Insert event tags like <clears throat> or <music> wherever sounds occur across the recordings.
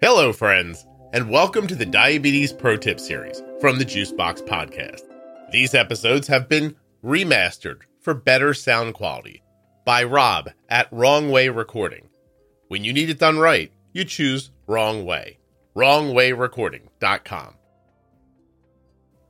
Hello, friends, and welcome to the Diabetes Pro Tip series from the Juicebox Podcast. These episodes have been remastered for better sound quality by Rob at Wrong Way Recording. When you need it done right, you choose Wrong Way. WrongWayRecording.com.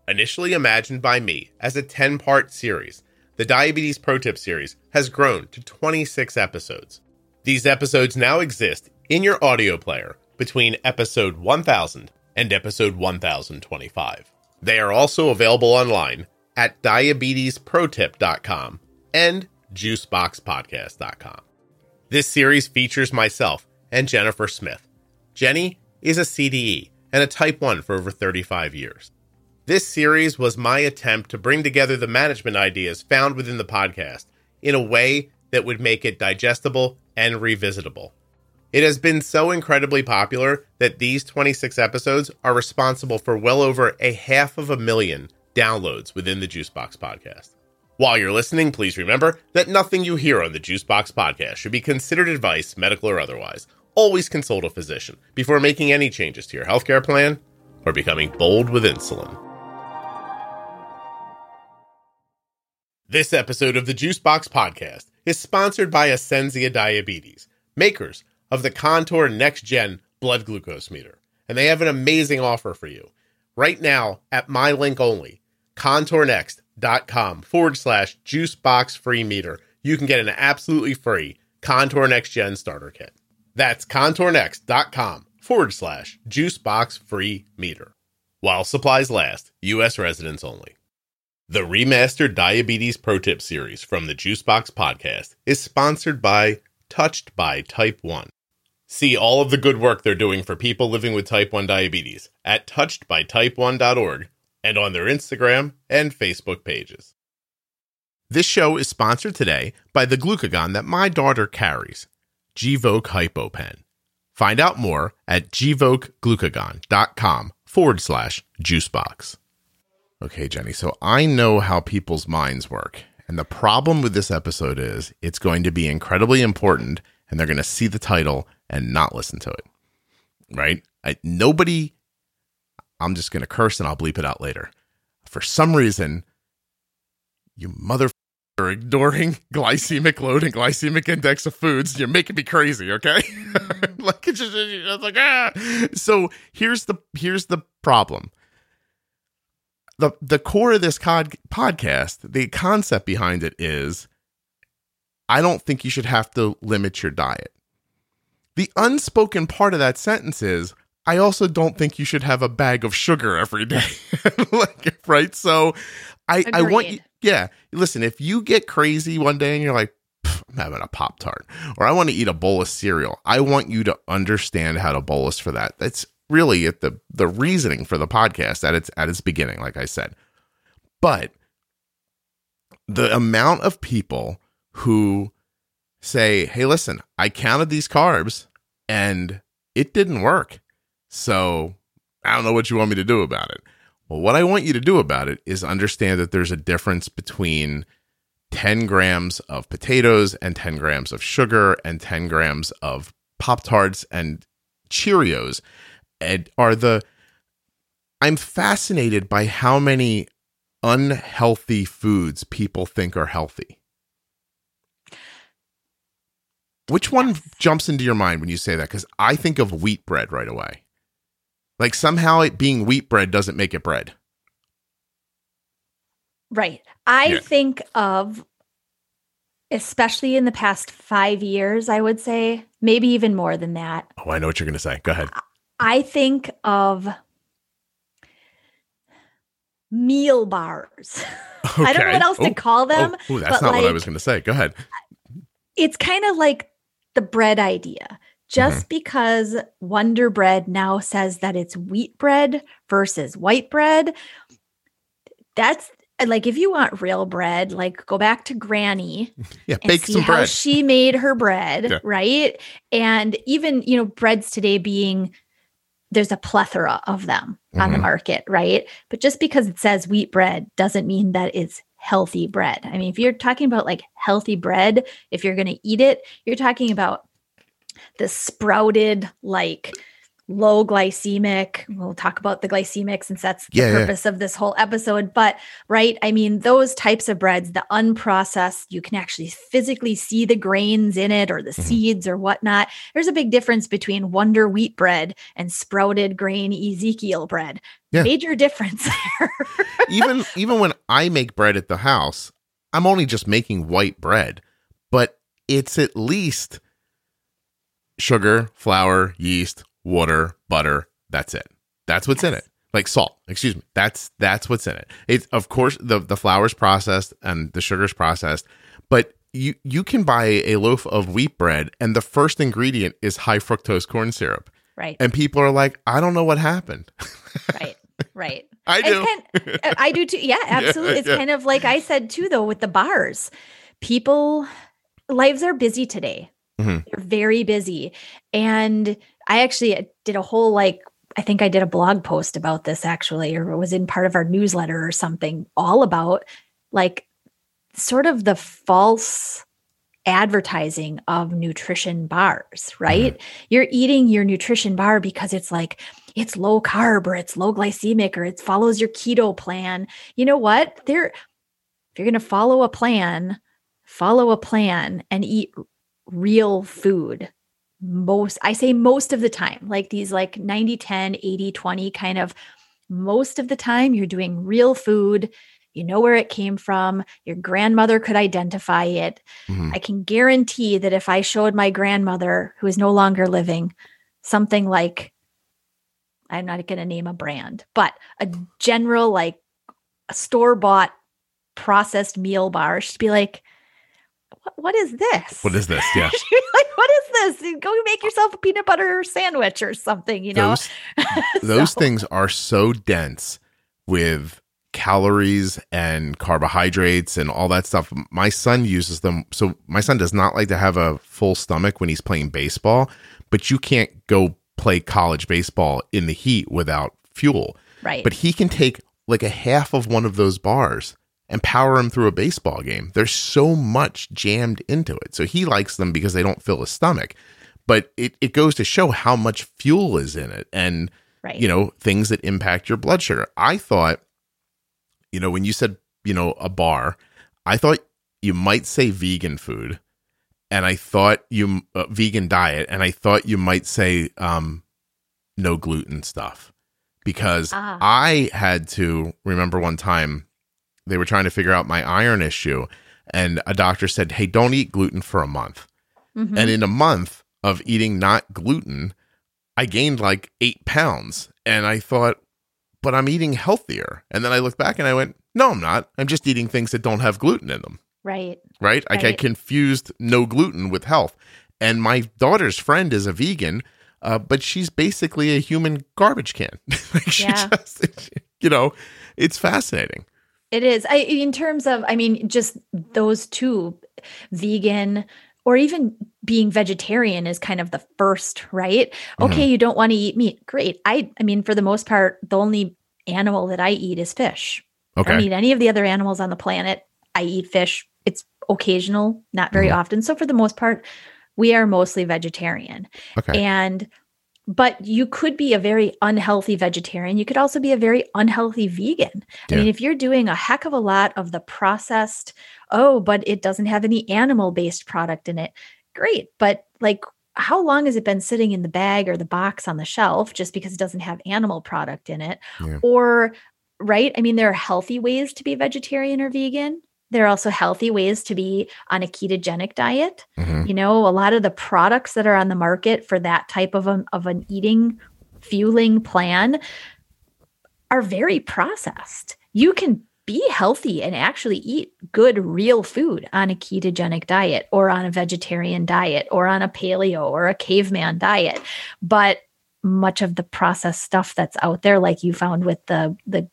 Initially imagined by me as a 10 part series, the Diabetes Pro Tip series has grown to 26 episodes. These episodes now exist in your audio player between episode 1000 and episode 1025. They are also available online at diabetesprotip.com and juiceboxpodcast.com. This series features myself and Jennifer Smith. Jenny is a CDE and a type 1 for over 35 years. This series was my attempt to bring together the management ideas found within the podcast in a way that would make it digestible and revisitable. It has been so incredibly popular that these 26 episodes are responsible for well over a half of a million downloads within the Juicebox podcast. While you're listening, please remember that nothing you hear on the Juicebox podcast should be considered advice, medical or otherwise. Always consult a physician before making any changes to your healthcare plan or becoming bold with insulin. This episode of the Juicebox podcast is sponsored by Ascensia Diabetes, makers of the Contour Next Gen blood glucose meter. And they have an amazing offer for you. Right now, at my link only, contournext.com forward slash juicebox free meter, you can get an absolutely free Contour Next Gen starter kit. That's contournext.com forward slash juicebox free meter. While supplies last, U.S. residents only. The remastered Diabetes Pro Tip series from the Juicebox podcast is sponsored by Touched by Type 1. See all of the good work they're doing for people living with type 1 diabetes at touchedbytype1.org and on their Instagram and Facebook pages. This show is sponsored today by the glucagon that my daughter carries, Gvoke HypoPen. Find out more at gvokeglucagon.com forward slash juicebox. Okay, Jenny, so I know how people's minds work. And the problem with this episode is it's going to be incredibly important and they're going to see the title and not listen to it. Right? I, nobody, I'm just going to curse and I'll bleep it out later. For some reason, you mother are ignoring <laughs> glycemic load and glycemic index of foods. You're making me crazy, okay? <laughs> like it's just it's like ah. So here's the here's the problem the the core of this cod- podcast, the concept behind it is I don't think you should have to limit your diet. The unspoken part of that sentence is I also don't think you should have a bag of sugar every day. <laughs> like, right? So I I want you yeah, listen, if you get crazy one day and you're like I'm having a Pop Tart, or I want to eat a bowl of cereal. I want you to understand how to bolus for that. That's really at the the reasoning for the podcast at its at its beginning, like I said. But the amount of people who say, "Hey, listen, I counted these carbs and it didn't work. So, I don't know what you want me to do about it." Well, what I want you to do about it is understand that there's a difference between 10 grams of potatoes and 10 grams of sugar and 10 grams of Pop Tarts and Cheerios and are the I'm fascinated by how many unhealthy foods people think are healthy. Which one yes. jumps into your mind when you say that? Because I think of wheat bread right away. Like somehow it being wheat bread doesn't make it bread. Right. I yeah. think of, especially in the past five years, I would say, maybe even more than that. Oh, I know what you're going to say. Go ahead. I think of meal bars. Okay. <laughs> I don't know what else to call them. Oh, that's not like, what I was going to say. Go ahead. It's kind of like the bread idea. Just mm-hmm. because Wonder Bread now says that it's wheat bread versus white bread, that's like if you want real bread, like go back to Granny. <laughs> Yeah, bake some bread. she made her bread, yeah. right? And even you know breads today being there's a plethora of them mm-hmm. on the mm-hmm. market, right? But just because it says wheat bread doesn't mean that it's healthy bread. I mean, if you're talking about like healthy bread, if you're going to eat it, you're talking about the sprouted like low glycemic. We'll talk about the glycemic since that's the Yeah, yeah. purpose of this whole episode. But right, I mean, those types of breads, the unprocessed, you can actually physically see the grains in it or the Mhm. seeds or whatnot. There's a big difference between Wonder Wheat bread and sprouted grain Ezekiel bread. Yeah. Major difference there. <laughs> even even when I make bread at the house, I'm only just making white bread, but it's at least sugar, flour, yeast, water, butter. That's it. That's what's in it. Like salt, excuse me. That's that's what's in it. It's of course the the flour's processed and the sugar's processed, but you you can buy a loaf of wheat bread and the first ingredient is high fructose corn syrup. right, And people are like, I don't know what happened. <laughs> right, right. I do. Kind, uh, I do too. <laughs> Yeah, absolutely. it's yeah. kind of like I said too, though, with the bars. People lives are busy today. Mhm. They're very busy. And I actually did a whole like I think I did a blog post about this actually, or it was in part of our newsletter or something, all about like sort of the false advertising of nutrition bars, mm-hmm. right? You're eating your nutrition bar because it's like it's low carb or it's low glycemic or it follows your keto plan. You know what? There if you're going to follow a plan, follow a plan and eat real food. Most I say most of the time, like these like 90 10, 80 20 kind of most of the time you're doing real food. You know where it came from. Your grandmother could identify it. Mhm. I can guarantee that if I showed my grandmother, who is no longer living, something like, I'm not going to name a brand, but a general, like a store bought processed meal bar, she'd be like, what, what is this? What is this? Yeah. <laughs> Like, what is this? Go make yourself a peanut butter sandwich or something, you know? those <laughs> those things are so dense with calories and carbohydrates and all that stuff. My son uses them. So my son does not like to have a full stomach when he's playing baseball, but you can't go play college baseball in the heat without fuel. Right. But he can take like a half of one of those bars and power him through a baseball game. There's so much jammed into it. So he likes them because they don't fill his stomach. But it, it goes to show how much fuel is in it and right. you know, things that impact your blood sugar. I thought, you know, when you said, you know, a bar, I thought you might say vegan food. And I thought you uh, vegan diet, and I thought you might say um, no gluten stuff because Ah. I had to remember one time they were trying to figure out my iron issue, and a doctor said, "Hey, don't eat gluten for a month." Mhm. And in a month of eating not gluten, I gained like eight pounds. And I thought, but I'm eating healthier. And then I looked back and I went, no, I'm not. I'm just eating things that don't have gluten in them. right. Right. Like I confused no gluten with health. And my daughter's friend is a vegan, uh, but she's basically a human garbage can. <laughs> like she Yeah. just, <laughs> you know, it's fascinating. It is. I in terms of I mean just those two vegan or even being vegetarian is kind of the first, right? Mm-hmm. Okay, you don't want to eat meat. Great. I I mean for the most part the only animal that I eat is fish. Okay. I don't eat any of the other animals on the planet. I eat fish. It's occasional, not very Mhm. often. So for the most part, we are mostly vegetarian. Okay. And but you could be a very unhealthy vegetarian. You could also be a very unhealthy vegan. I mean, if you're doing a heck of a lot of the processed, oh, but it doesn't have any animal based product in it, great. But like, how long has it been sitting in the bag or the box on the shelf just because it doesn't have animal product in it? Yeah. Or, right? I mean, there are healthy ways to be vegetarian or vegan. There are also healthy ways to be on a ketogenic diet. Mhm. You know, a lot of the products that are on the market for that type of, a, of an eating fueling plan are very processed. You can be healthy and actually eat good real food on a ketogenic diet or on a vegetarian diet or on a paleo or a caveman diet. But much of the processed stuff that's out there, like you found with the the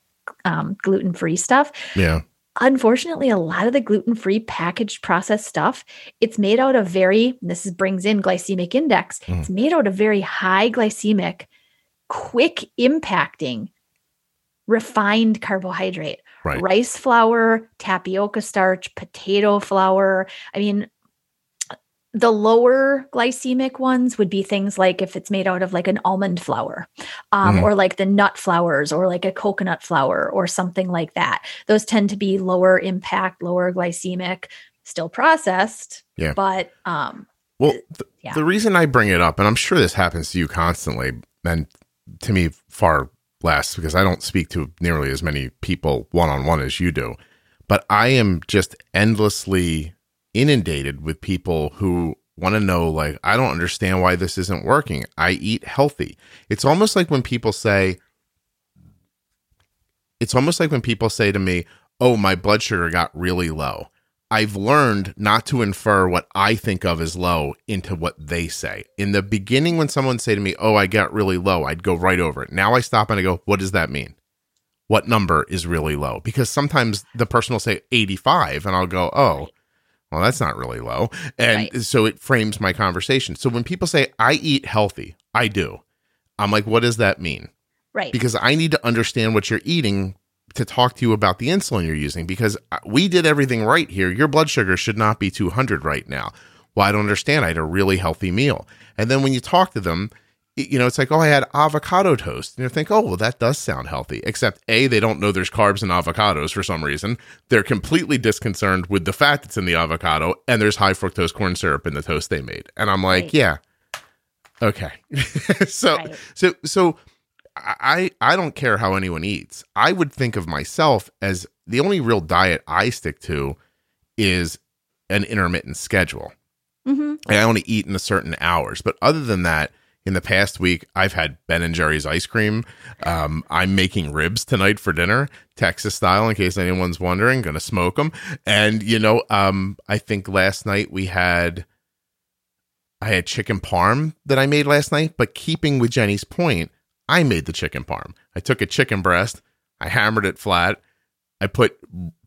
um, gluten free stuff, Yeah. Unfortunately a lot of the gluten-free packaged processed stuff it's made out of very this is, brings in glycemic index Mm. it's made out of very high glycemic quick impacting refined carbohydrate Right. rice flour tapioca starch potato flour i mean the lower glycemic ones would be things like if it's made out of like an almond flour um, mm-hmm. or like the nut flours or like a coconut flour or something like that those tend to be lower impact lower glycemic still processed yeah but um well th- yeah. the reason i bring it up and i'm sure this happens to you constantly and to me far less because i don't speak to nearly as many people one-on-one as you do but i am just endlessly inundated with people who want to know like I don't understand why this isn't working. I eat healthy. It's almost like when people say it's almost like when people say to me, "Oh, my blood sugar got really low." I've learned not to infer what I think of as low into what they say. In the beginning when someone say to me, "Oh, I got really low," I'd go right over it. Now I stop and I go, "What does that mean?" What number is really low? Because sometimes the person will say 85 and I'll go, "Oh, well, that's not really low. And right. so it frames my conversation. So when people say, I eat healthy, I do. I'm like, what does that mean? Right. Because I need to understand what you're eating to talk to you about the insulin you're using because uh, we did everything right here. Your blood sugar should not be 200 right now. Well, I don't understand. I had a really healthy meal. And then when you talk to them, you know, it's like, oh, I had avocado toast. And you think, oh, well, that does sound healthy. Except, A, they don't know there's carbs in avocados for some reason. They're completely disconcerted with the fat that's in the avocado, and there's high fructose corn syrup in the toast they made. And I'm like, right. yeah, okay. <laughs> so, right. so, so I, I don't care how anyone eats. I would think of myself as the only real diet I stick to is an intermittent schedule. Mm-hmm. And I only eat in a certain hours. But other than that, in the past week, I've had Ben and Jerry's ice cream. Um, I'm making ribs tonight for dinner, Texas style, in case anyone's wondering. Going to smoke them. And you know, um, I think last night we had, I had chicken parm that I made last night. But keeping with Jenny's point, I made the chicken parm. I took a chicken breast, I hammered it flat, I put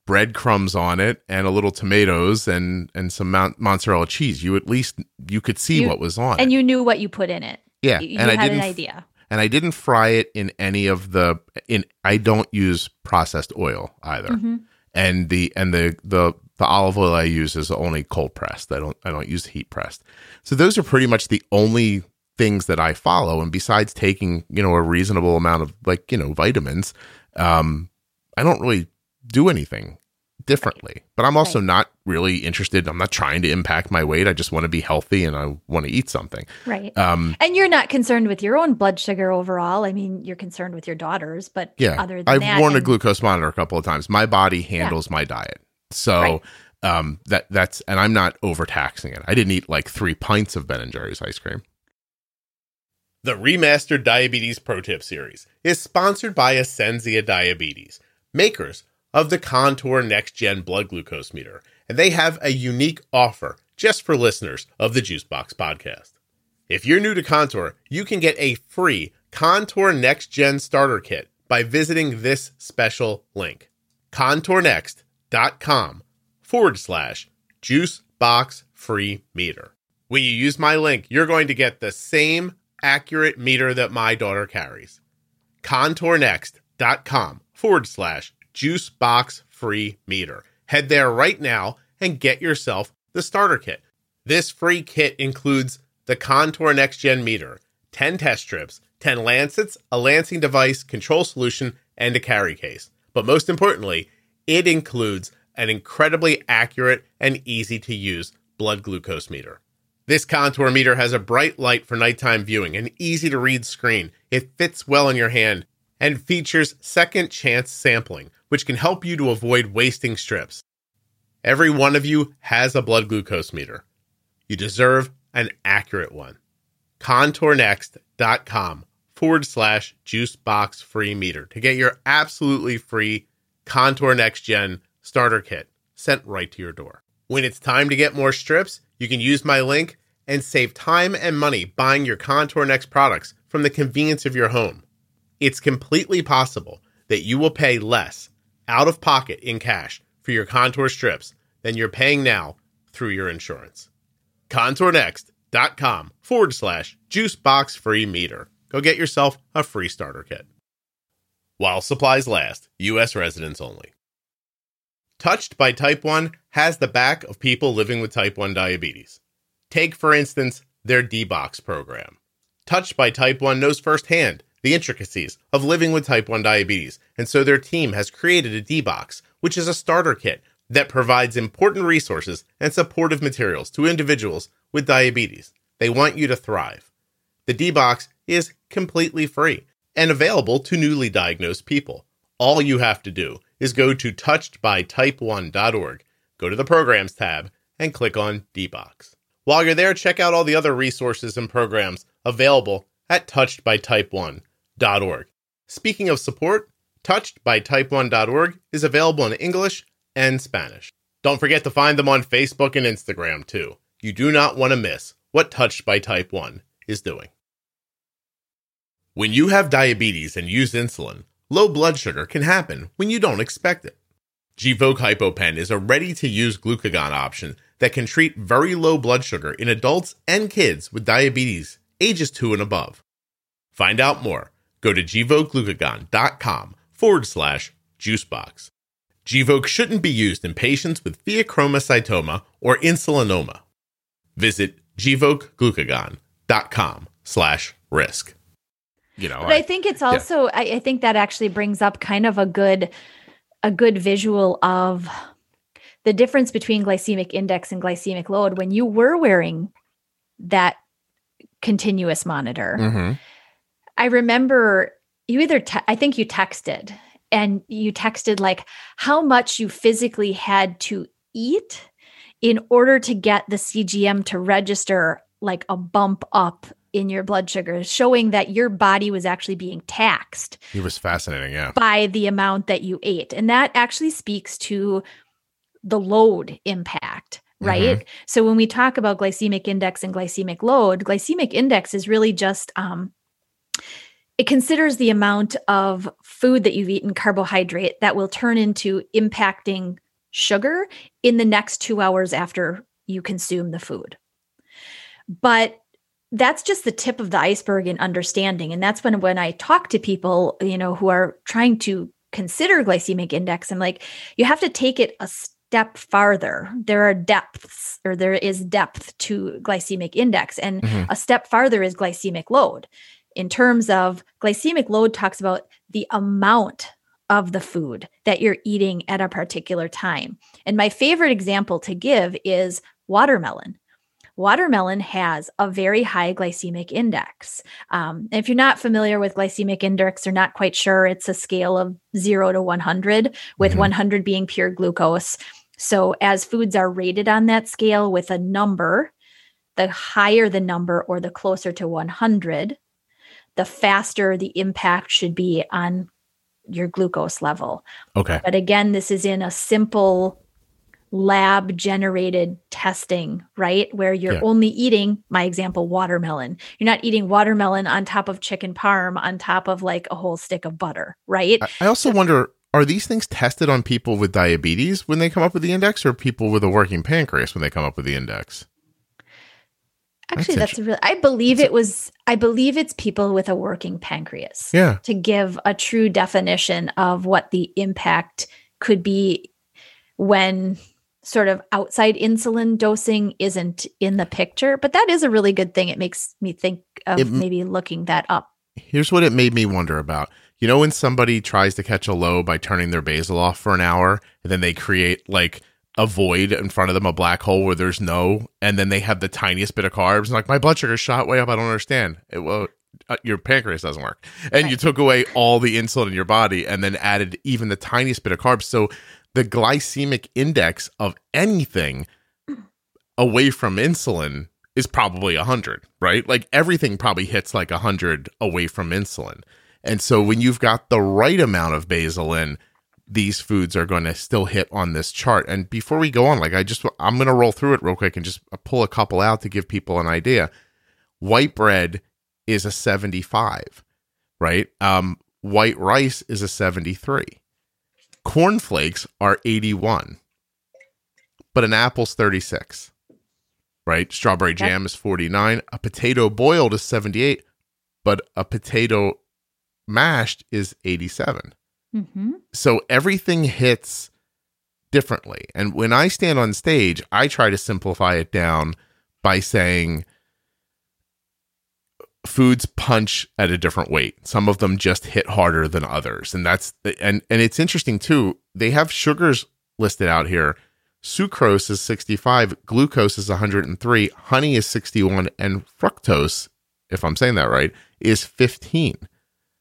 breadcrumbs on it and a little tomatoes and and some mozzarella cheese. You at least you could see you, what was on, and it. you knew what you put in it. Yeah, you, and I didn't, an idea. And I didn't fry it in any of the in. I don't use processed oil either. Mm-hmm. And the and the the the olive oil I use is only cold pressed. I don't I don't use heat pressed. So those are pretty much the only things that I follow. And besides taking you know a reasonable amount of like you know vitamins, um, I don't really do anything differently. But I'm also right. not really interested. I'm not trying to impact my weight. I just want to be healthy and I want to eat something. Right. Um, and you're not concerned with your own blood sugar overall. I mean, you're concerned with your daughters, but yeah, other than I've that, worn and, a glucose monitor a couple of times. My body handles yeah. my diet. So right. um, that that's and I'm not overtaxing it. I didn't eat like three pints of Ben and Jerry's ice cream. The remastered Diabetes Pro Tip series is sponsored by Ascensia Diabetes, makers of the Contour Next Gen Blood Glucose Meter, and they have a unique offer just for listeners of the Juicebox podcast. If you're new to Contour, you can get a free Contour Next Gen starter kit by visiting this special link contournext.com forward slash juicebox free meter. When you use my link, you're going to get the same accurate meter that my daughter carries. Contournext.com forward slash juice box free meter. Head there right now and get yourself the starter kit. This free kit includes the Contour Next Gen meter, 10 test strips, 10 lancets, a lancing device, control solution, and a carry case. But most importantly, it includes an incredibly accurate and easy to use blood glucose meter. This contour meter has a bright light for nighttime viewing, an easy to read screen. It fits well in your hand and features second chance sampling, which can help you to avoid wasting strips. Every one of you has a blood glucose meter. You deserve an accurate one. ContourNext.com forward slash juicebox free meter to get your absolutely free Contour Next Gen starter kit sent right to your door. When it's time to get more strips, you can use my link and save time and money buying your Contour Next products from the convenience of your home. It's completely possible that you will pay less out of pocket in cash for your contour strips than you're paying now through your insurance. ContourNext.com forward slash juicebox free meter. Go get yourself a free starter kit. While supplies last, U.S. residents only. Touched by Type 1 has the back of people living with type 1 diabetes. Take, for instance, their D-Box program. Touched by Type 1 knows firsthand the intricacies of living with type 1 diabetes, and so their team has created a D-Box, which is a starter kit that provides important resources and supportive materials to individuals with diabetes. They want you to thrive. The D-Box is completely free and available to newly diagnosed people. All you have to do is go to touchedbytype1.org, go to the programs tab, and click on D-Box. While you're there, check out all the other resources and programs available at touchedbytype1.org. Speaking of support, touchedbytype1.org is available in English and Spanish. Don't forget to find them on Facebook and Instagram too. You do not want to miss what Touched by Type 1 is doing. When you have diabetes and use insulin, low blood sugar can happen when you don't expect it. Gvoke HypoPen is a ready to use glucagon option that can treat very low blood sugar in adults and kids with diabetes ages 2 and above. Find out more. Go to gvokeglucagon.com forward slash juicebox. Gvoke shouldn't be used in patients with pheochromocytoma or insulinoma. Visit gvokeglucagon.com slash risk. You know, but I, I think it's also, yeah. I, I think that actually brings up kind of a good, a good visual of the difference between glycemic index and glycemic load when you were wearing that continuous monitor. Mm-hmm. I remember you either, te- I think you texted and you texted like how much you physically had to eat in order to get the CGM to register like a bump up in your blood sugar, showing that your body was actually being taxed. It was fascinating, yeah. By the amount that you ate. And that actually speaks to the load impact, right? Mm-hmm. So when we talk about glycemic index and glycemic load, glycemic index is really just um, it considers the amount of food that you've eaten, carbohydrate, that will turn into impacting sugar in the next two hours after you consume the food. But that's just the tip of the iceberg in understanding. And that's when when I talk to people, you know, who are trying to consider glycemic index, I'm like, you have to take it a step farther. There are depths or there is depth to glycemic index. And mm-hmm. a step farther is glycemic load in terms of glycemic load talks about the amount of the food that you're eating at a particular time. And my favorite example to give is watermelon. Watermelon has a very high glycemic index. Um, if you're not familiar with glycemic index or not quite sure, it's a scale of zero to 100, with mm-hmm. 100 being pure glucose. So, as foods are rated on that scale with a number, the higher the number or the closer to 100, the faster the impact should be on your glucose level. Okay. But again, this is in a simple lab generated testing, right? Where you're yeah. only eating, my example, watermelon. You're not eating watermelon on top of chicken parm, on top of like a whole stick of butter, right? I also wonder are these things tested on people with diabetes when they come up with the index or people with a working pancreas when they come up with the index? Actually, that's, that's real. I believe it was. I believe it's people with a working pancreas. Yeah. To give a true definition of what the impact could be when sort of outside insulin dosing isn't in the picture. But that is a really good thing. It makes me think of it, maybe looking that up. Here's what it made me wonder about. You know, when somebody tries to catch a low by turning their basal off for an hour, and then they create like a void in front of them, a black hole where there's no, and then they have the tiniest bit of carbs. And like, my blood sugar shot way up. I don't understand. It, well, uh, your pancreas doesn't work. And right. you took away all the insulin in your body and then added even the tiniest bit of carbs. So the glycemic index of anything <clears throat> away from insulin is probably 100, right? Like everything probably hits like 100 away from insulin. And so when you've got the right amount of basal in, these foods are going to still hit on this chart. And before we go on, like I just, I'm going to roll through it real quick and just pull a couple out to give people an idea. White bread is a 75, right? Um, white rice is a 73. Cornflakes are 81, but an apple's 36, right? Strawberry jam is 49. A potato boiled is 78, but a potato mashed is 87. Mm-hmm. So everything hits differently. And when I stand on stage, I try to simplify it down by saying foods punch at a different weight. Some of them just hit harder than others. And that's and and it's interesting too. They have sugars listed out here. Sucrose is 65, glucose is 103, honey is 61 and fructose, if I'm saying that right, is 15.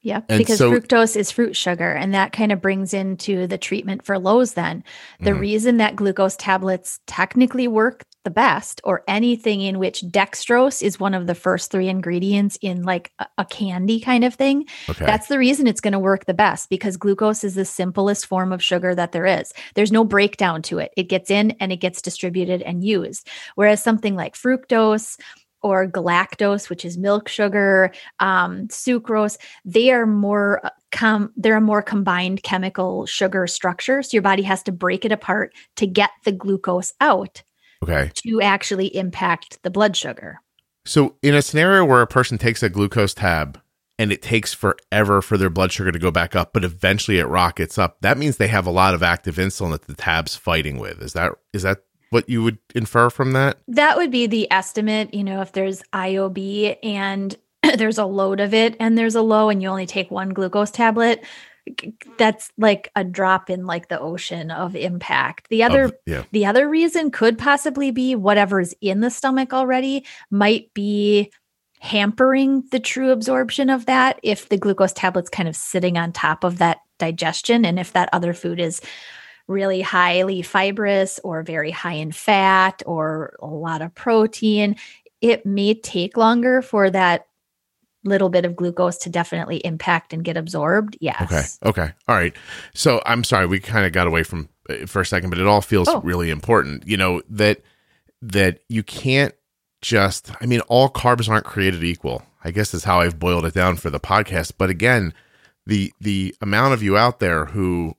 Yeah, And because so- fructose is fruit sugar. And that kind of brings into the treatment for lows then. The Mhm. reason that glucose tablets technically work the best, or anything in which dextrose is one of the first three ingredients in like a, a candy kind of thing, Okay. that's the reason it's going to work the best because glucose is the simplest form of sugar that there is. There's no breakdown to it. It gets in and it gets distributed and used. Whereas something like fructose, or galactose, which is milk sugar, um, sucrose, they are more uh, com- they're a more combined chemical sugar structure. So your body has to break it apart to get the glucose out okay. to actually impact the blood sugar. So, in a scenario where a person takes a glucose tab and it takes forever for their blood sugar to go back up, but eventually it rockets up, that means they have a lot of active insulin that the tab's fighting with. Is that is that what you would infer from that? That would be the estimate, you know, if there's IOB and <clears throat> there's a load of it and there's a low and you only take one glucose tablet, that's like a drop in like the ocean of impact. The other Of- yeah. The other reason could possibly be whatever's in the stomach already might be hampering the true absorption of that if the glucose tablet's kind of sitting on top of that digestion and if that other food is really highly fibrous or very high in fat or a lot of protein it may take longer for that little bit of glucose to definitely impact and get absorbed yes Okay. Okay. All right. So I'm sorry we kind of got away from uh, for a second, but it all feels Oh. really important. You know that that you can't just. I mean, all carbs aren't created equal. I guess is how I've boiled it down for the podcast. But again, the the amount of you out there who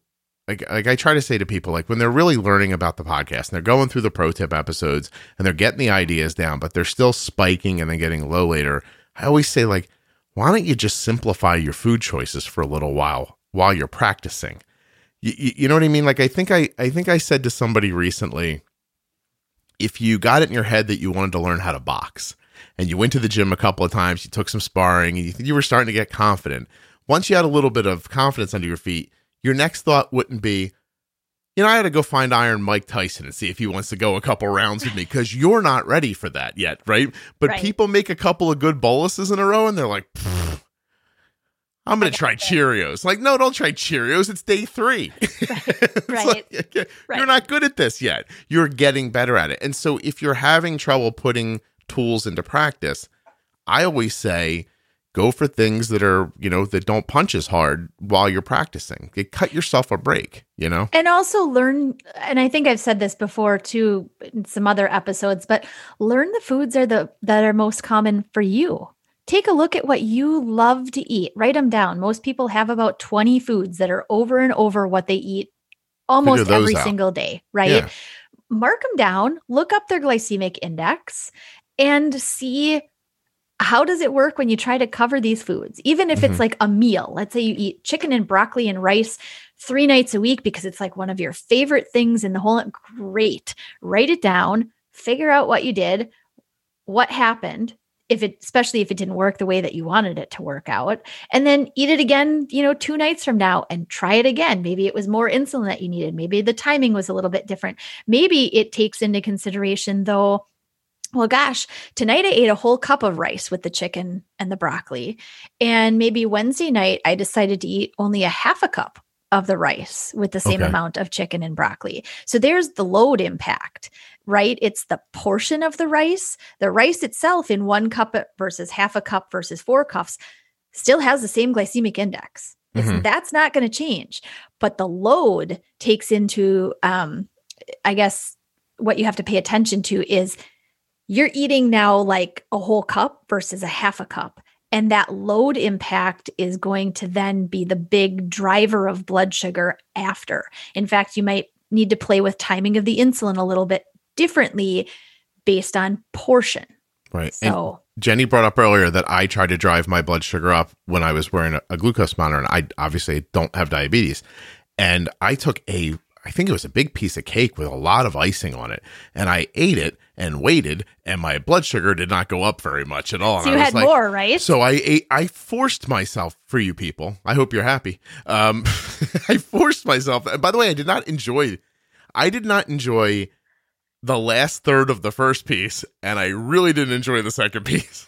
like like I try to say to people like when they're really learning about the podcast and they're going through the pro tip episodes and they're getting the ideas down, but they're still spiking and then getting low later. I always say like, why don't you just simplify your food choices for a little while while you're practicing? You, you, you know what I mean? Like I think I I think I said to somebody recently, if you got it in your head that you wanted to learn how to box and you went to the gym a couple of times, you took some sparring, and you, you were starting to get confident. Once you had a little bit of confidence under your feet, your next thought wouldn't be, you know, I had to go find Iron Mike Tyson and see if he wants to go a couple rounds with me because you're not ready for that yet, right? But Right. people make a couple of good boluses in a row and they're like, I'm going to try Cheerios. Like, no, don't try Cheerios. It's day three. <laughs> <laughs> It's Right. like, you're Right. not good at this yet. You're getting better at it. And so if you're having trouble putting tools into practice, I always say, go for things that are, you know, that don't punch as hard while you're practicing. You cut yourself a break, you know? And also learn, and I think I've said this before too in some other episodes, but learn the foods are the that are most common for you. Take a look at what you love to eat. Write them down. Most people have about 20 foods that are over and over what they eat almost every out. single day, right? Yeah. Mark them down, look up their glycemic index and see how does it work when you try to cover these foods? Even if Mhm. it's like a meal let's say you eat chicken and broccoli and rice three nights a week because it's like one of your favorite things in the whole great. Write it down figure out what you did what happened if it especially if it didn't work the way that you wanted it to work out and then eat it again you know two nights from now and try it again. Maybe it was more insulin that you needed. Maybe the timing was a little bit different. Maybe it takes into consideration though well, gosh, tonight I ate a whole cup of rice with the chicken and the broccoli. And maybe Wednesday night I decided to eat only a half a cup of the rice with the same Okay. amount of chicken and broccoli. So there's the load impact, right? It's the portion of the rice. The rice itself in one cup versus half a cup versus four cups still has the same glycemic index. It's, Mhm. That's not going to change. But the load takes into, um, I guess, what you have to pay attention to is you're eating now like a whole cup versus a half a cup. And that load impact is going to then be the big driver of blood sugar after. In fact, you might need to play with timing of the insulin a little bit differently based on portion. Right. And So, Jenny brought up earlier that I tried to drive my blood sugar up when I was wearing a, a glucose monitor, and I obviously don't have diabetes. And I took a, I think it was a big piece of cake with a lot of icing on it. And I ate it and waited, and my blood sugar did not go up very much at all. So you I had like, more, right? So I ate, I forced myself for you people. I hope you're happy. Um, <laughs> I forced myself. And by the way, I did not enjoy, I did not enjoy the last third of the first piece, and I really didn't enjoy the second <laughs> piece.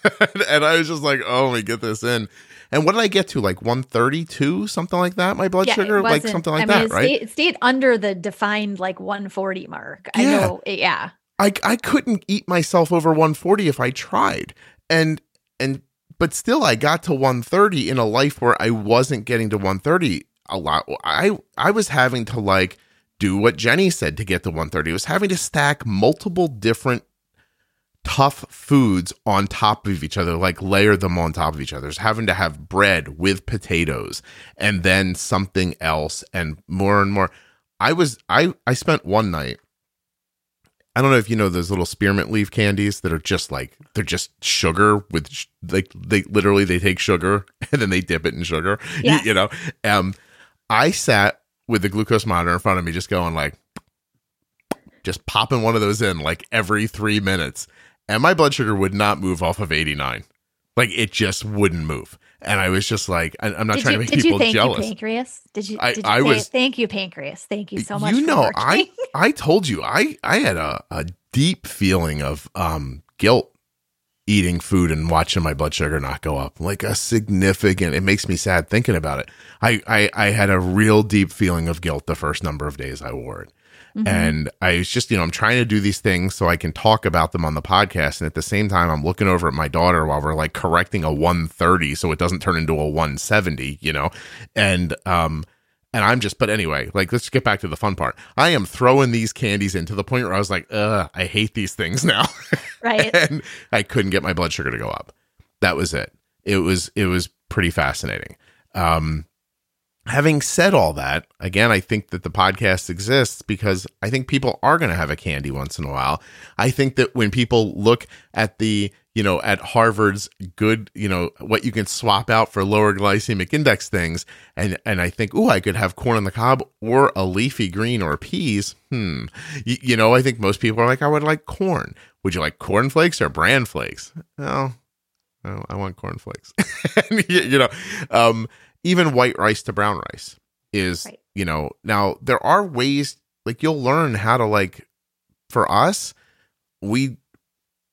and I was just like, oh, let me get this in. And what did I get to? Like 132, something like that? My blood Yeah, sugar? Like something like I mean, that, it right? Stayed, it stayed under the defined like 140 mark. I Yeah. know. it- Yeah. I I couldn't eat myself over 140 if I tried. And and but still I got to 130 in a life where I wasn't getting to 130 a lot. I I was having to like do what Jenny said to get to 130. I was having to stack multiple different tough foods on top of each other, like layer them on top of each other. I was having to have bread with potatoes and then something else and more and more. I was I I spent one night I don't know if you know those little spearmint leaf candies that are just like they're just sugar with sh- like they literally they take sugar <laughs> and then they dip it in sugar. You- You, know, um, I sat with the glucose monitor in front of me, just going like, just popping one of those in like every three minutes, and my blood sugar would not move off of eighty nine, like it just wouldn't move. And I was just like, I, I'm not Did trying you, to make did you people thank jealous. you, pancreas? Did you? I- did you I was- Thank you, pancreas. Thank you so much. You for know, I. <laughs> I told you I I had a, a deep feeling of um guilt eating food and watching my blood sugar not go up like a significant it makes me sad thinking about it I, I i had a real deep feeling of guilt the first number of days i wore it Mhm. and i was just you know i'm trying to do these things so i can talk about them on the podcast and at the same time i'm looking over at my daughter while we're like correcting a 130 so it doesn't turn into a 170 you know and um and I'm just, but anyway, like, let's get back to the fun part. I am throwing these candies in to the point where I was like, ugh, I hate these things now. right. <laughs> and I couldn't get my blood sugar to go up. That was it. It was, it was pretty fascinating. Um, having said all that, again, I think that the podcast exists because I think people are going to have a candy once in a while. I think that when people look at the, you know, at Harvard's good, you know, what you can swap out for lower glycemic index things, and and I think, oh, I could have corn on the cob or a leafy green or peas. Hmm, you, you know, I think most people are like, I would like corn. Would you like corn flakes or bran flakes? No, I want corn flakes. <laughs> You know, um, even white rice to brown rice is, Right. you know, now there are ways like you'll learn how to like. For us, we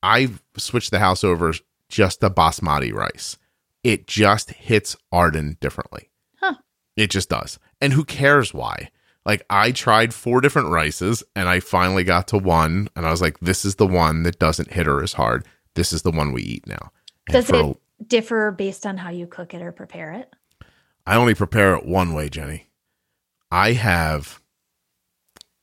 I switched the house over just to basmati rice. It just hits Arden differently. Huh. It just does. And who cares why? Like I tried four different rices and I finally got to one and I was like, this is the one that doesn't hit her as hard. This is the one we eat now. And Does for- it differ based on how you cook it or prepare it? I only prepare it one way, Jenny. I have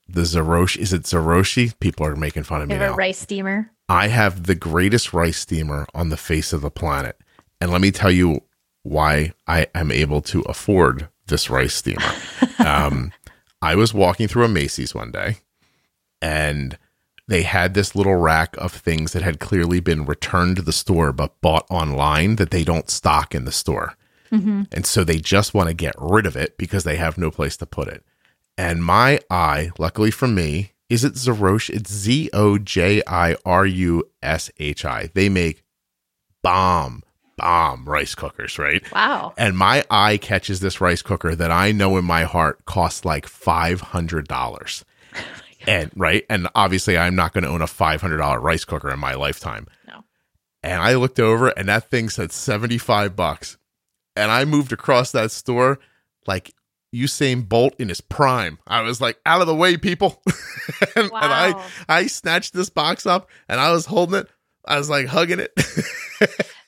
the Zeroshi. Is it Zeroshi? People are making fun of me now. rice steamer. I have the greatest rice steamer on the face of the planet. And let me tell you why I am able to afford this rice steamer. <laughs> um, I was walking through a Macy's one day and they had this little rack of things that had clearly been returned to the store but bought online that they don't stock in the store. Mm-hmm. And so they just want to get rid of it because they have no place to put it. And my eye, luckily for me, is it Zerosh? It's Z O J I R U S H I. They make bomb, bomb rice cookers, right? Wow. And my eye catches this rice cooker that I know in my heart costs like $500. <laughs> and right. And obviously, I'm not going to own a $500 rice cooker in my lifetime. No. And I looked over and that thing said 75 bucks. And I moved across that store like Usain Bolt in his prime. I was like, out of the way, people. <laughs> and, and I, I snatched this box up and I was holding it. I was like hugging it.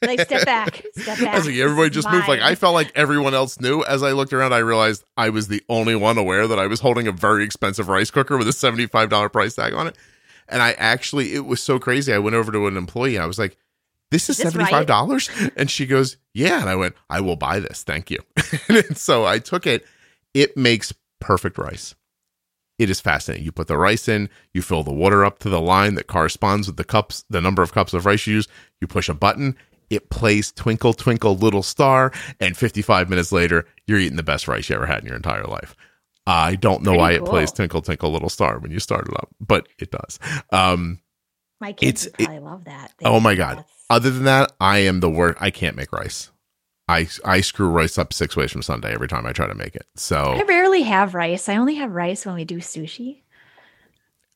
Like step <laughs> back. Step back. I was like, everybody just moved. Like I felt like everyone else knew. As I looked around, I realized I was the only one aware that I was holding a very expensive rice cooker with a seventy-five dollar price tag on it. And I actually, it was so crazy. I went over to an employee. I was like, "This is Is seventy-five dollars," and she goes, "Yeah." And I went, "I will buy this. Thank you." <laughs> and so I took it. It makes perfect rice. It is fascinating. You put the rice in, you fill the water up to the line that corresponds with the cups, the number of cups of rice you use. You push a button, it plays Twinkle Twinkle Little Star, and 55 minutes later, you're eating the best rice you ever had in your entire life. I don't know Pretty why cool. it plays Twinkle Twinkle Little Star when you start it up, but it does. Um, My kids It's- probably love that. They Oh my God. Other than that, I am the worst. I can't make rice. I I screw rice up six ways from Sunday every time I try to make it. So I rarely have rice. I only have rice when we do sushi.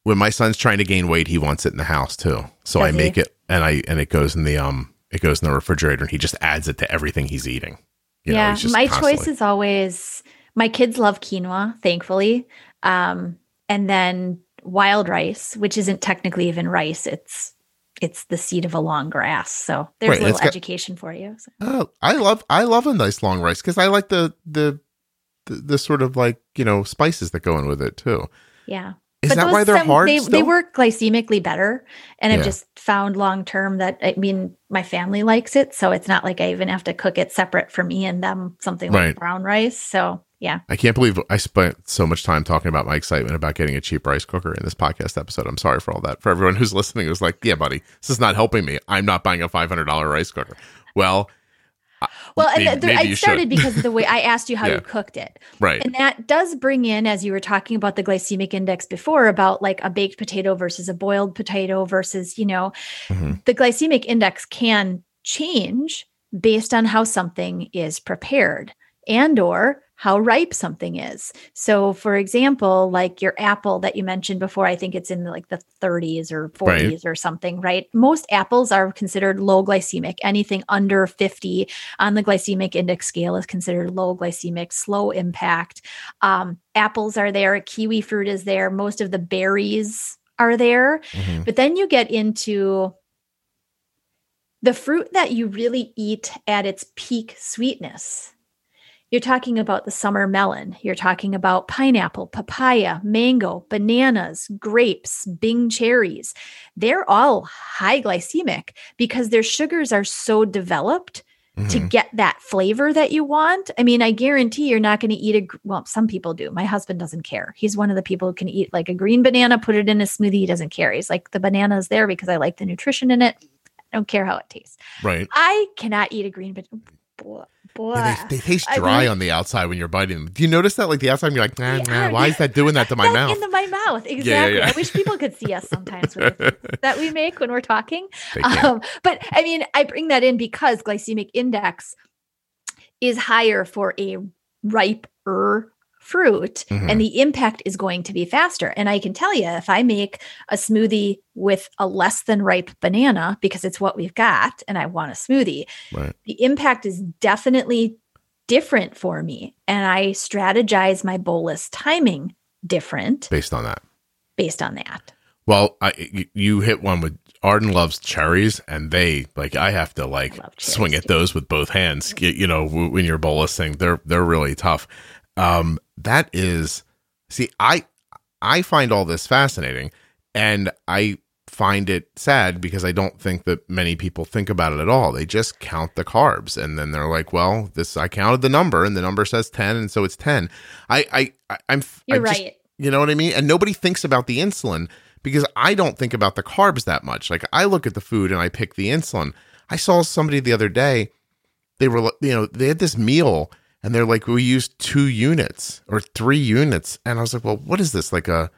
when my son's trying to gain weight, he wants it in the house too. So I Does he? make it and I and it goes in the um it goes in the refrigerator and he just adds it to everything he's eating. You know, yeah, just my constantly- choice is always my kids love quinoa, thankfully. Um, and then wild rice, which isn't technically even rice. It's it's the seed of a long grass. So there's Right, a little got- education for you. So, Oh, I love I love a nice long rice because I like the, the the the sort of like you know spices that go in with it too. yeah. Is that why they're some- hard? They, they work glycemically better. And Yeah. I've just found long term that I mean my family likes it. So it's not like I even have to cook it separate for me and them, something Right. like brown rice. So yeah. I can't believe I spent so much time talking about my excitement about getting a cheap rice cooker in this podcast episode. I'm sorry for all that. For everyone who's listening, it was like, "Yeah, buddy, this is not helping me. I'm not buying a $500 rice cooker." Well, Well, maybe- and the, I started because of the way I asked you how <laughs> Yeah. you cooked it. right, And that does bring in, as you were talking about the glycemic index before, about like a baked potato versus a boiled potato versus, you know, Mhm. the glycemic index can change based on how something is prepared and or how ripe something is. So for example, like your apple that you mentioned before, I think it's in like the 30s or 40s or something, right? Most apples are considered low glycemic. Anything under 50 on the glycemic index scale is considered low glycemic, slow impact. Um, apples are there, kiwi fruit is there, most of the berries are there. Mhm. But then you get into the fruit that you really eat at its peak sweetness. You're talking about the summer melon. You're talking about pineapple, papaya, mango, bananas, grapes, Bing cherries. They're all high glycemic because their sugars are so developed to Mhm. get that flavor that you want. I mean, I guarantee you're not going to eat a well, some people do. My husband doesn't care. He's one of the people who can eat like a green banana, put it in a smoothie, he doesn't care. He's like the banana is there because I like the nutrition in it. I don't care how it tastes. right. I cannot eat a green banana. Boy. Yeah, they, they taste I dry mean- on the outside when you're biting them. Do you notice that? Like the outside, you're like, nah, Yeah, nah, why is that doing that to my mouth? Into my mouth. Exactly. I wish people could see us sometimes with <laughs> that we make when we're talking. Um, but I mean, I bring that in because glycemic index is higher for a riper fruit Mhm. and the impact is going to be faster. And I can tell you, if I make a smoothie with a less than ripe banana because it's what we've got and I want a smoothie, Right. the impact is definitely different for me. And I strategize my bolus timing different Based on that. based on that. Well, I you, hit one with Arden loves cherries, and they like I have to like I love cherries, swing at those with both hands. You, you know, when you're bolusing, they're they're really tough. Um, that is, see, I I find all this fascinating, and I find it sad because I don't think that many people think about it at all. They just count the carbs, and then they're like, "Well, this I counted the number, and the number says ten, and so it's 10. I I, I'm You're I'm just- right. you know what I mean? And nobody thinks about the insulin because I don't think about the carbs that much. Like I look at the food and I pick the insulin. I saw somebody the other day, they were, you know, they had this meal and they're like, we used two units or three units. And I was like, well, what is this? Like a,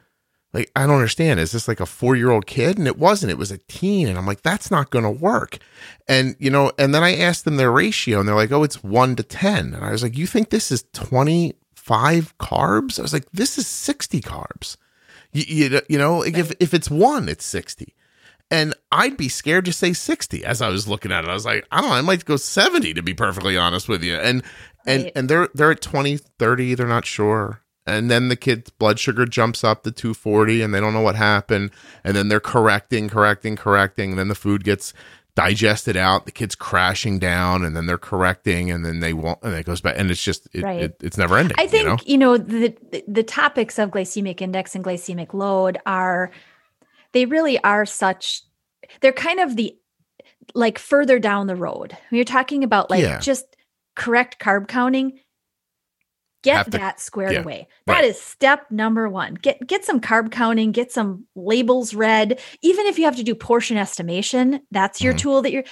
like, I don't understand. Is this like a four year old kid? And it wasn't, it was a teen. And I'm like, that's not going to work. And, you know, and then I asked them their ratio and they're like, oh, it's one to 10. And I was like, you think this is 25 carbs? I was like, this is 60 carbs. You, you, you know, like if, if it's one, it's 60. And I'd be scared to say 60 as I was looking at it. I was like, I don't know, I might go 70 to be perfectly honest with you. And and Right. and they're they're at 20, 30, they're not sure. And then the kid's blood sugar jumps up to 240 and they don't know what happened. And then they're correcting, correcting, correcting. And then the food gets digested out. The kid's crashing down and then they're correcting and then they won't and it goes back. And it's just, it, Right. it, it's never ending. I think you know? you know, the the- topics of glycemic index and glycemic load are they really are such they're kind of the like further down the road. When you're talking about like Yeah. just correct carb counting, get to- that squared yeah, away. right. That is step number 1. Get get some carb counting, get some labels read. Even if you have to do portion estimation, that's your Mhm. tool that you're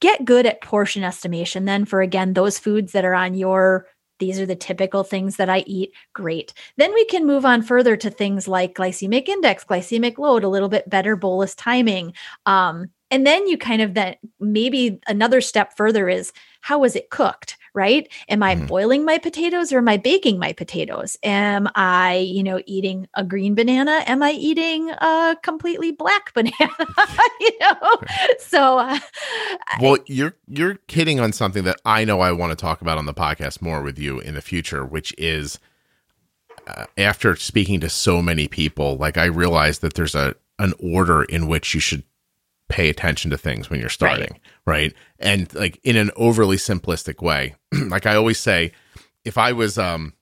get good at portion estimation then for again those foods that are on your these are the typical things that I eat. Great. Then we can move on further to things like glycemic index, glycemic load, a little bit better bolus timing. Um, and then you kind of that maybe another step further is how was it cooked? right? Am I mm-hmm. boiling my potatoes or am I baking my potatoes? Am I, you know, eating a green banana? Am I eating a completely black <laughs> banana? <laughs> you know, <laughs> so. Uh, well, you're you're hitting on something that I know I want to talk about on the podcast more with you in the future, which is. Uh, after speaking to so many people, like I realized that there's a an order in which you should pay attention to things when you're starting, right? right? And like in an overly simplistic way. <clears throat> like I always say, if I was um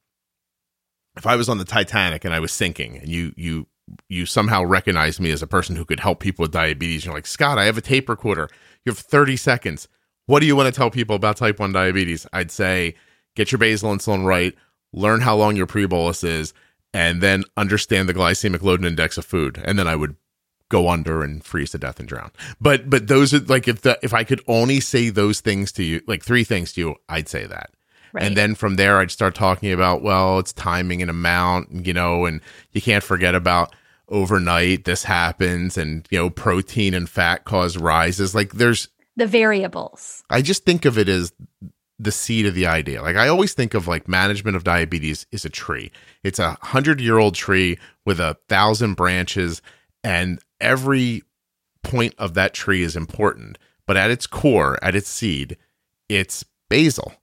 if I was on the Titanic and I was sinking and you you you somehow recognize me as a person who could help people with diabetes, you're like, Scott, I have a tape recorder. You have 30 seconds. What do you want to tell people about type 1 diabetes? I'd say get your basal insulin right, learn how long your pre bolus is, and then understand the glycemic load and index of food. And then I would go under and freeze to death and drown. But but those are like if the if I could only say those things to you, like three things to you, I'd say that. Right. And then from there, I'd start talking about, well, it's timing and amount, you know, and you can't forget about overnight this happens and, you know, protein and fat cause rises. Like there's the variables. I just think of it as the seed of the idea. Like I always think of like management of diabetes is a tree. It's a hundred year old tree with a thousand branches and every point of that tree is important, but at its core, at its seed, it's basal.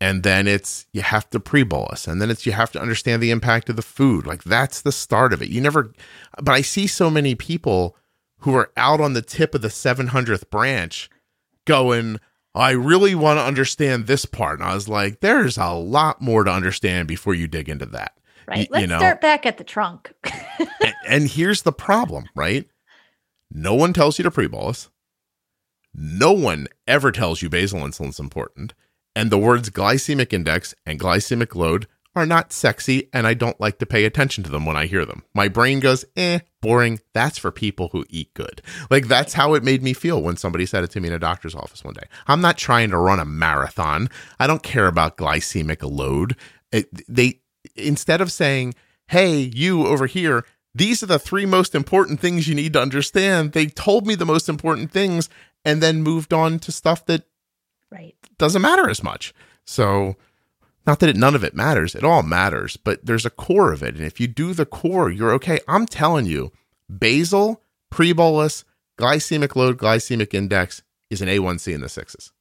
And then it's you have to pre-bolus, and then it's you have to understand the impact of the food. Like that's the start of it. You never, but I see so many people who are out on the tip of the 700th branch going, I really want to understand this part. And I was like, there's a lot more to understand before you dig into that. Right. Let's you know? start back at the trunk. and, and, here's the problem, right? No one tells you to pre-bolus. No one ever tells you basal insulin is important. And the words glycemic index and glycemic load are not sexy, and I don't like to pay attention to them when I hear them. My brain goes, eh, boring. That's for people who eat good. Like, that's how it made me feel when somebody said it to me in a doctor's office one day. I'm not trying to run a marathon. I don't care about glycemic load. It, they, instead of saying, hey, you over here, these are the three most important things you need to understand. They told me the most important things and then moved on to stuff that right. doesn't matter as much. So, not that it, none of it matters, it all matters, but there's a core of it. And if you do the core, you're okay. I'm telling you, basal, pre bolus, glycemic load, glycemic index is an A1C in the sixes.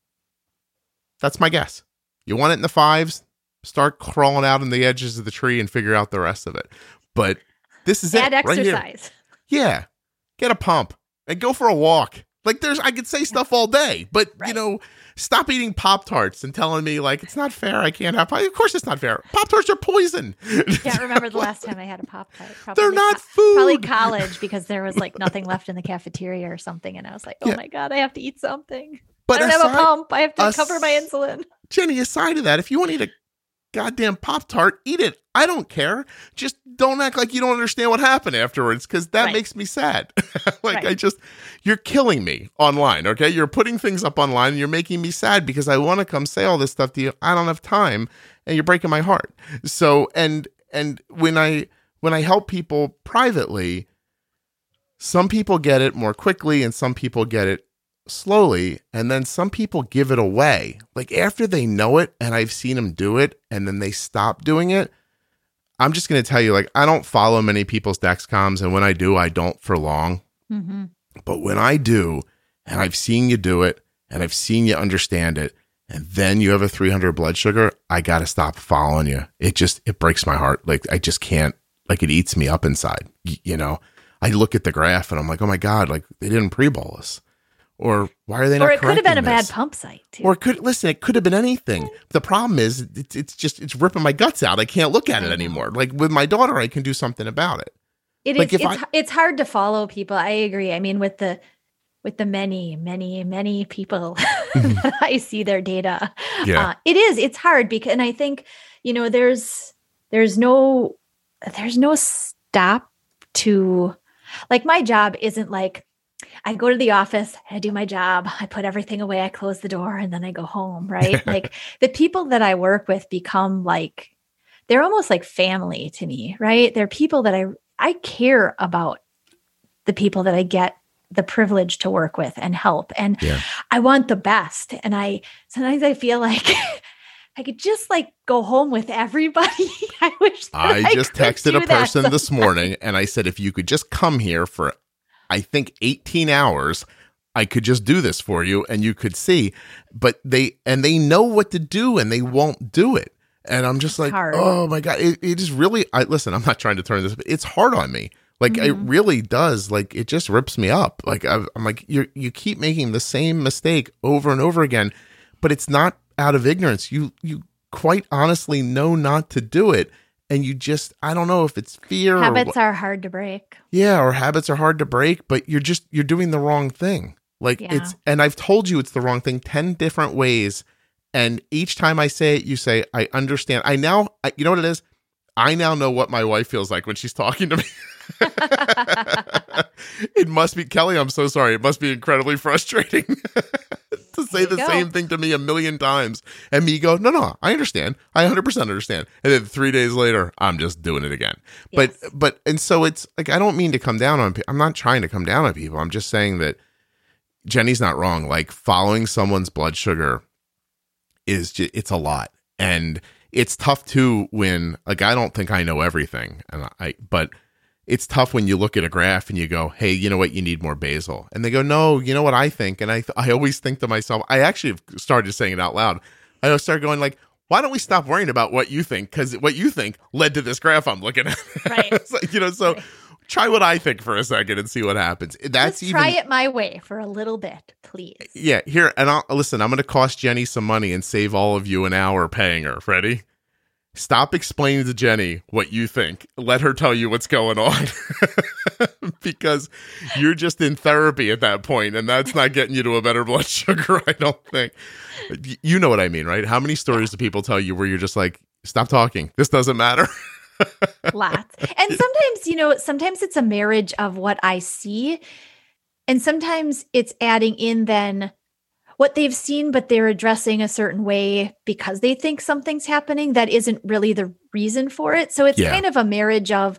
That's my guess. You want it in the fives, start crawling out on the edges of the tree and figure out the rest of it. But this is Add it. exercise. Right yeah. Get a pump and go for a walk. Like there's I could say stuff all day, but right. you know, stop eating Pop Tarts and telling me like it's not fair. I can't have. Of course, it's not fair. Pop Tarts are poison. Can't remember the <laughs> last time I had a Pop Tart. They're not co- food. Probably college because there was like nothing left in the cafeteria or something, and I was like, oh yeah. my god, I have to eat something. But I don't aside, have a pump. I have to cover my insulin. Jenny, aside of that, if you want to eat a goddamn Pop Tart, eat it. I don't care. Just don't act like you don't understand what happened afterwards because that right. makes me sad. <laughs> like, right. I just, you're killing me online. Okay. You're putting things up online and you're making me sad because I want to come say all this stuff to you. I don't have time and you're breaking my heart. So, and, and when I, when I help people privately, some people get it more quickly and some people get it slowly and then some people give it away. Like after they know it and i've seen them do it and then they stop doing it i'm just going to tell you like i don't follow many people's dexcoms and when i do i don't for long. Mm-hmm. but when i do and i've seen you do it and i've seen you understand it and then you have a 300 blood sugar i gotta stop following you. It just it breaks my heart. Like i just can't like it eats me up inside you know? I look at the graph and i'm like oh my god like they didn't pre-bolus or why are they not? Or it could have been a this? bad pump site. Too. Or it could listen. It could have been anything. The problem is, it's, it's just it's ripping my guts out. I can't look at it anymore. Like with my daughter, I can do something about it. It like is. It's, I, it's hard to follow people. I agree. I mean, with the with the many, many, many people <laughs> that I see their data, yeah. Uh, it is. It's hard because, and I think you know, there's there's no there's no stop to like my job isn't like I go to the office, I do my job, I put everything away, I close the door, and then I go home, right? <laughs> like the people that I work with become like, they're almost like family to me, right? They're people that I I care about the people that I get the privilege to work with and help. And yeah. I want the best. And I sometimes I feel like <laughs> I could just like go home with everybody. <laughs> I wish I, I, just texted a person this morning and I said, if you could just come here for, I think, 18 hours, I could just do this for you and you could see. But they, and they know what to do and they won't do it. And I'm just like, hard. oh my God, it, it is really, I listen, I'm not trying to turn this, but it's hard on me. Like mm-hmm. it really does. Like it just rips me up. Like i I'm like, you you keep making the same mistake over and over again, but it's not out of ignorance. You you quite honestly know not to do it and you just I don't know if it's fear habits are hard to break. Yeah, or habits are hard to break, but you're just you're doing the wrong thing. Like yeah. it's and I've told you it's the wrong thing 10 different ways and each time I say it you say I understand. I now I, you know what it is? I now know what my wife feels like when she's <laughs> talking to me. <laughs> it must be Kelly. I'm so sorry. It must be incredibly frustrating <laughs> to say the go. same thing to me a million times and me go, no, no, I understand. I 100% understand. And then three days later, I'm just doing it again. Yes. But, but, and so it's like, I don't mean to come down on, I'm not trying to come down on people. I'm just saying that Jenny's not wrong. Like following someone's blood sugar is just, it's a lot. And it's tough too when, like, I don't think I know everything. And I, but, it's tough when you look at a graph and you go, "Hey, you know what? You need more basal." And they go, "No, you know what I think?" And I th- I always think to myself, I actually have started saying it out loud. I start going like, "Why don't we stop worrying about what you think? Because what you think led to this graph I'm looking at." Right. <laughs> so, you know, so right. try what I think for a second and see what happens. That's Let's even, try it my way for a little bit, please. Yeah, here and I'll listen. I'm going to cost Jenny some money and save all of you an hour paying her. Ready? Stop explaining to Jenny what you think. Let her tell you what's going on. <laughs> because you're just in therapy at that point, and that's not getting you to a better blood <laughs> sugar, I don't think. You know what I mean, right? How many stories do people tell you where you're just like, stop talking? This doesn't matter. <laughs> Lots. And sometimes, you know, sometimes it's a marriage of what I see. And sometimes it's adding in then what they've seen, but they're addressing a certain way because they think something's happening that isn't really the reason for it. So it's yeah. kind of a marriage of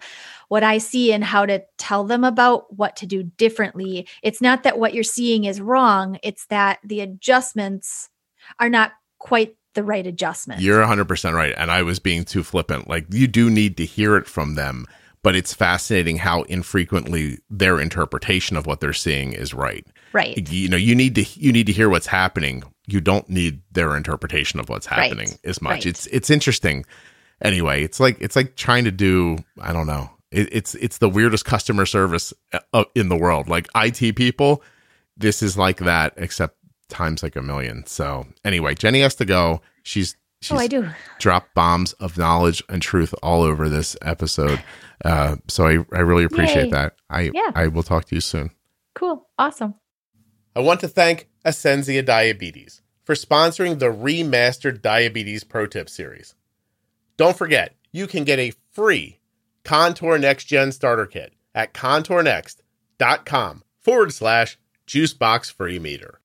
what I see and how to tell them about what to do differently. It's not that what you're seeing is wrong, it's that the adjustments are not quite the right adjustment. You're 100% right. And I was being too flippant. Like, you do need to hear it from them but it's fascinating how infrequently their interpretation of what they're seeing is right. Right. You know, you need to you need to hear what's happening. You don't need their interpretation of what's happening right. as much. Right. It's it's interesting. Anyway, it's like it's like trying to do I don't know. It, it's it's the weirdest customer service uh, in the world. Like IT people, this is like that except times like a million. So, anyway, Jenny has to go. She's She's oh, I do. Drop bombs of knowledge and truth all over this episode. Uh, so I, I really appreciate Yay. that. I yeah. I will talk to you soon. Cool. Awesome. I want to thank Ascensia Diabetes for sponsoring the remastered Diabetes Pro Tip series. Don't forget, you can get a free Contour Next Gen starter kit at contournext.com forward slash juicebox free meter.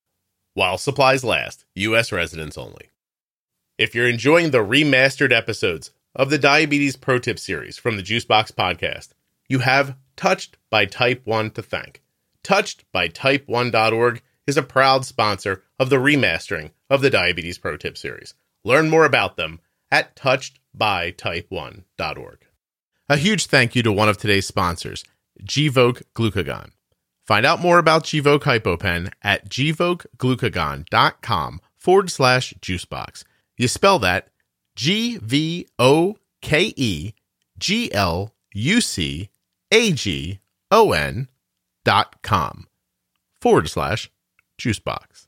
While supplies last, U.S. residents only. If you're enjoying the remastered episodes of the Diabetes Pro Tip series from the Juicebox podcast, you have Touched by Type 1 to thank. Touched by Type1.org is a proud sponsor of the remastering of the Diabetes Pro Tip series. Learn more about them at touchedbytype1.org. A huge thank you to one of today's sponsors, Gvoke Glucagon. Find out more about Gvoke HypoPen at gvokeglucagon.com forward slash juicebox. You spell that G V O K E G L U C A G O N dot com forward slash juicebox.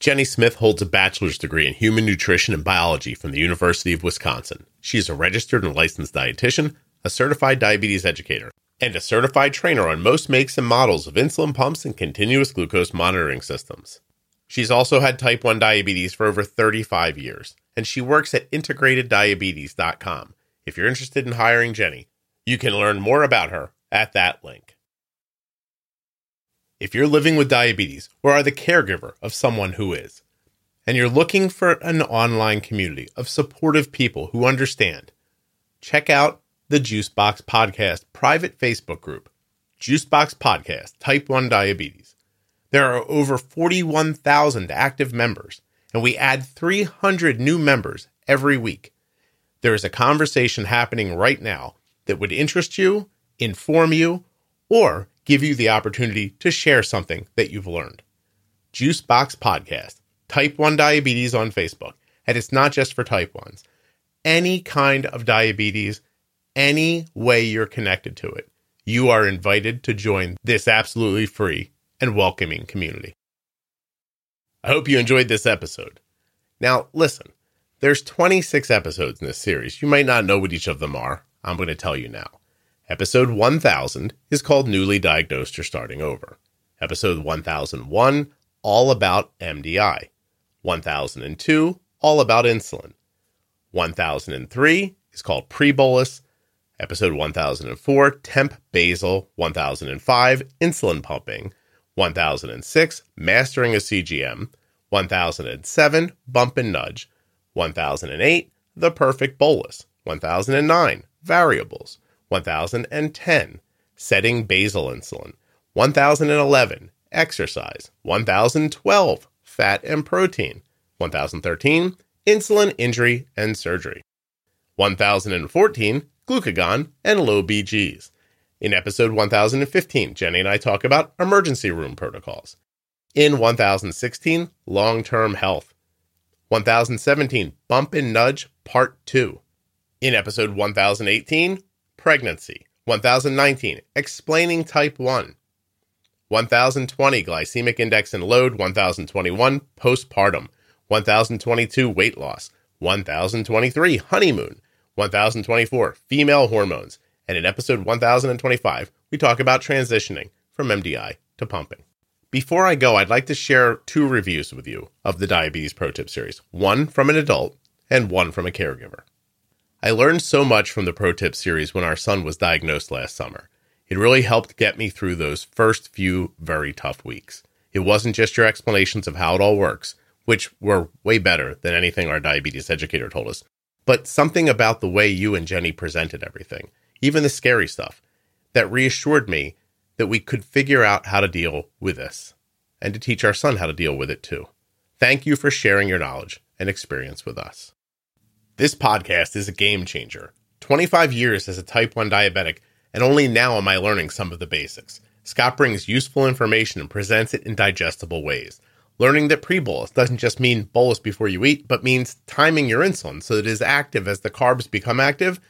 Jenny Smith holds a bachelor's degree in human nutrition and biology from the University of Wisconsin. She is a registered and licensed dietitian, a certified diabetes educator, and a certified trainer on most makes and models of insulin pumps and continuous glucose monitoring systems. She's also had type 1 diabetes for over 35 years, and she works at integrateddiabetes.com. If you're interested in hiring Jenny, you can learn more about her at that link. If you're living with diabetes or are the caregiver of someone who is, and you're looking for an online community of supportive people who understand, check out the Juicebox Podcast private Facebook group, Juicebox Podcast Type 1 Diabetes. There are over 41,000 active members, and we add 300 new members every week. There is a conversation happening right now that would interest you, inform you, or give you the opportunity to share something that you've learned. Juicebox Podcast, Type 1 Diabetes on Facebook. And it's not just for type 1s. Any kind of diabetes, any way you're connected to it, you are invited to join this absolutely free and welcoming community. I hope you enjoyed this episode. Now, listen, there's 26 episodes in this series. You might not know what each of them are. I'm going to tell you now. Episode 1000 is called Newly Diagnosed or Starting Over. Episode 1001, All About MDI. 1002, All About Insulin. 1003 is called Pre Bolus. Episode 1004, Temp Basal. 1005, Insulin Pumping. 1006, Mastering a CGM. 1007, Bump and Nudge. 1008, The Perfect Bolus. 1009, Variables. 1010, Setting Basal Insulin. 1011, Exercise. 1012, Fat and Protein. 1013, Insulin Injury and Surgery. 1014, Glucagon and Low BGs. In episode 1015, Jenny and I talk about emergency room protocols. In 1016, long term health. 1017, Bump and Nudge Part 2. In episode 1018, Pregnancy. 1019, Explaining Type 1. 1020, Glycemic Index and Load. 1021, Postpartum. 1022, Weight Loss. 1023, Honeymoon. 1024, Female Hormones. And in episode 1025, we talk about transitioning from MDI to pumping. Before I go, I'd like to share two reviews with you of the Diabetes Pro Tip series one from an adult and one from a caregiver. I learned so much from the Pro Tip series when our son was diagnosed last summer. It really helped get me through those first few very tough weeks. It wasn't just your explanations of how it all works, which were way better than anything our diabetes educator told us, but something about the way you and Jenny presented everything, even the scary stuff, that reassured me that we could figure out how to deal with this and to teach our son how to deal with it too. Thank you for sharing your knowledge and experience with us. This podcast is a game changer. 25 years as a type 1 diabetic, and only now am I learning some of the basics. Scott brings useful information and presents it in digestible ways. Learning that pre bolus doesn't just mean bolus before you eat, but means timing your insulin so that it is active as the carbs become active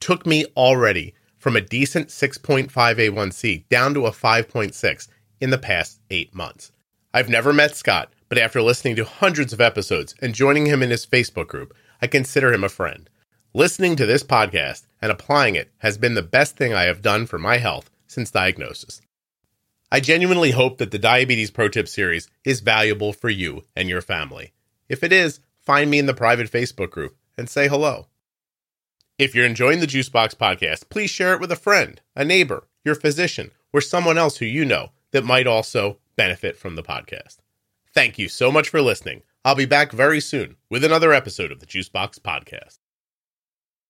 took me already from a decent 6.5 A1C down to a 5.6 in the past eight months. I've never met Scott, but after listening to hundreds of episodes and joining him in his Facebook group, I consider him a friend. Listening to this podcast and applying it has been the best thing I have done for my health since diagnosis. I genuinely hope that the Diabetes Pro Tip series is valuable for you and your family. If it is, find me in the private Facebook group and say hello. If you're enjoying the Juicebox podcast, please share it with a friend, a neighbor, your physician, or someone else who you know that might also benefit from the podcast. Thank you so much for listening. I'll be back very soon with another episode of the Juicebox Podcast.